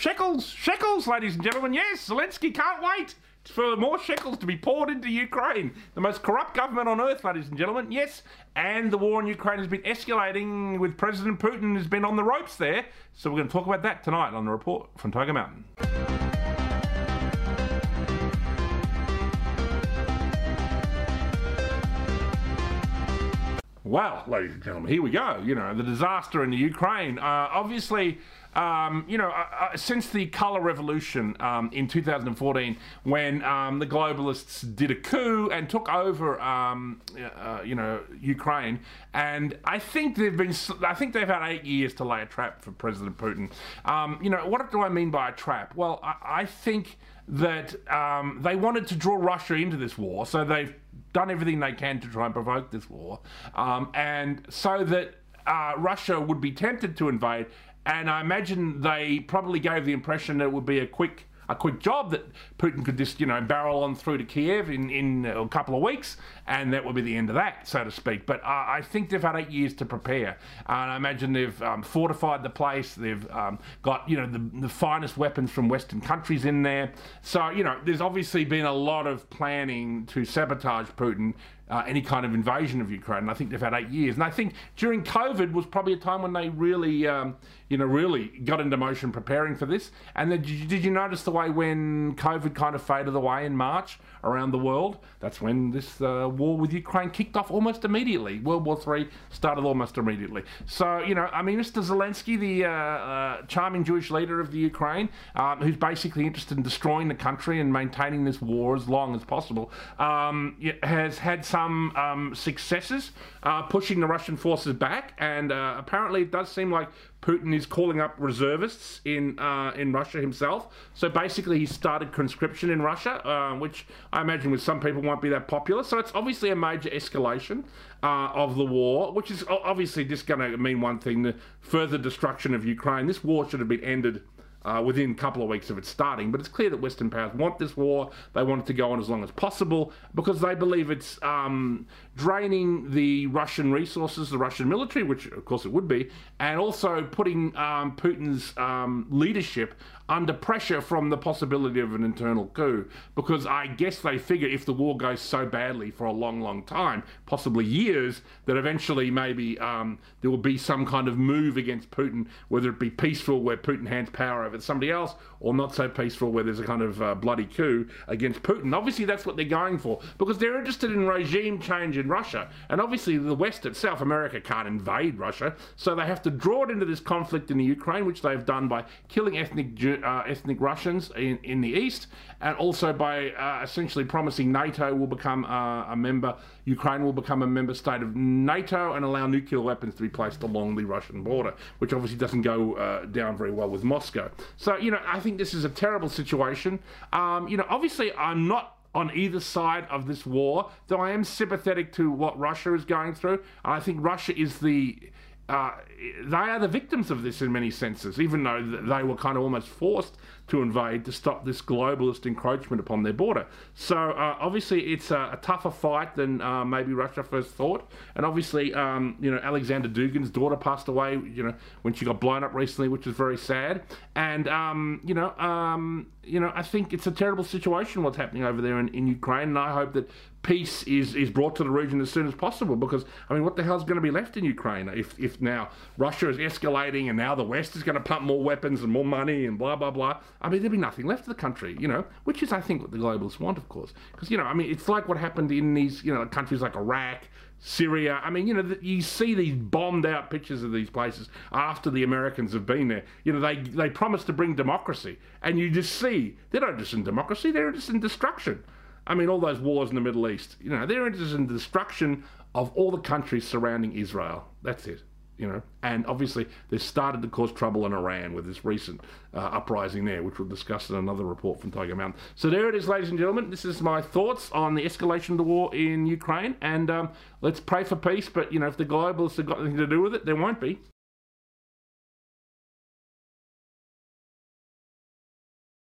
Shekels, shekels, ladies and gentlemen. Yes, Zelensky can't wait for more shekels to be poured into Ukraine. The most corrupt government on earth, ladies and gentlemen. Yes, and the war in Ukraine has been escalating with President Putin has been on the ropes there. So we're going to talk about that tonight on the report from Tiger Mountain. Well, ladies and gentlemen, here we go. You know, the disaster in the Ukraine. Uh, obviously, um, you know, uh, uh, since the colour revolution um, in 2014, when um, the globalists did a coup and took over, um, uh, you know, Ukraine, and I think they've been, I think they've had eight years to lay a trap for President Putin. Um, you know, what do I mean by a trap? Well, I, I think that um, they wanted to draw Russia into this war, so they've done everything they can to try and provoke this war, um, and so that uh, Russia would be tempted to invade. And I imagine they probably gave the impression that it would be a quick a quick job that Putin could just, you know, barrel on through to Kiev in, in a couple of weeks, and that would be the end of that, so to speak. But uh, I think they've had eight years to prepare, and I imagine they've um, fortified the place. They've um, got, you know, the, the finest weapons from Western countries in there. So, you know, there's obviously been a lot of planning to sabotage Putin uh, any kind of invasion of Ukraine. And I think they've had eight years. And I think during COVID was probably a time when they really, um, you know, really got into motion preparing for this. And then, did you notice the way when COVID kind of faded away in March around the world? That's when this uh, war with Ukraine kicked off almost immediately. World War Three started almost immediately. So, you know, I mean, Mr. Zelensky, the uh, uh charming Jewish leader of the Ukraine, um, who's basically interested in destroying the country and maintaining this war as long as possible, um, has had some some um, successes uh, pushing the Russian forces back, and uh, apparently it does seem like Putin is calling up reservists in uh, in Russia himself. So basically, he started conscription in Russia, uh, which I imagine with some people won't be that popular. So it's obviously a major escalation uh, of the war, which is obviously just going to mean one thing: the further destruction of Ukraine. This war should have been ended uh, within a couple of weeks of it starting. But it's clear that Western powers want this war. They want it to go on as long as possible because they believe it's um, draining the Russian resources, the Russian military, which of course it would be, and also putting um, Putin's um, leadership under pressure from the possibility of an internal coup. Because I guess they figure if the war goes so badly for a long, long time, possibly years, that eventually maybe um, there will be some kind of move against Putin, whether it be peaceful, where Putin hands power over to somebody else, or not so peaceful, where there's a kind of uh, bloody coup against Putin. Obviously, that's what they're going for because they're interested in regime change in Russia. And obviously, the West itself, America, can't invade Russia, so they have to draw it into this conflict in the Ukraine, which they've done by killing ethnic uh, ethnic Russians in, in the east, and also by uh, essentially promising NATO will become uh, a member, Ukraine will become a member state of NATO, and allow nuclear weapons to be placed along the Russian border, which obviously doesn't go uh, down very well with Moscow. So you know, I think this is a terrible situation. Um, you know, obviously, I'm not on either side of this war, though I am sympathetic to what Russia is going through. I think Russia is the uh, they are the victims of this in many senses, even though they were kind of almost forced to invade to stop this globalist encroachment upon their border. So uh, obviously, it's a, a, tougher fight than uh, maybe Russia first thought. And obviously, um, you know, Alexander Dugin's daughter passed away, you know, when she got blown up recently, which is very sad. And um, you know, um, you know, I think it's a terrible situation what's happening over there in, in Ukraine, and I hope that peace is, is brought to the region as soon as possible because I mean what the hell's going to be left in Ukraine if, if now Russia is escalating and now the West is going to pump more weapons and more money and blah blah blah I mean there'll be nothing left of the country you know which is I think what the globalists want of course because you know I mean it's like what happened in these you know countries like Iraq Syria. I mean, you know, you see these bombed out pictures of these places after the Americans have been there. You know, they they promise to bring democracy, and you just see they're not just in democracy; they're just in destruction. I mean, all those wars in the Middle East, you know, they're interested in the destruction of all the countries surrounding Israel. That's it, you know. And obviously, they've started to cause trouble in Iran with this recent uh, uprising there, which we'll discuss in another report from Tiger Mountain. So there it is, ladies and gentlemen. This is my thoughts on the escalation of the war in Ukraine. And um, let's pray for peace. But, you know, if the globalists have got anything to do with it, there won't be.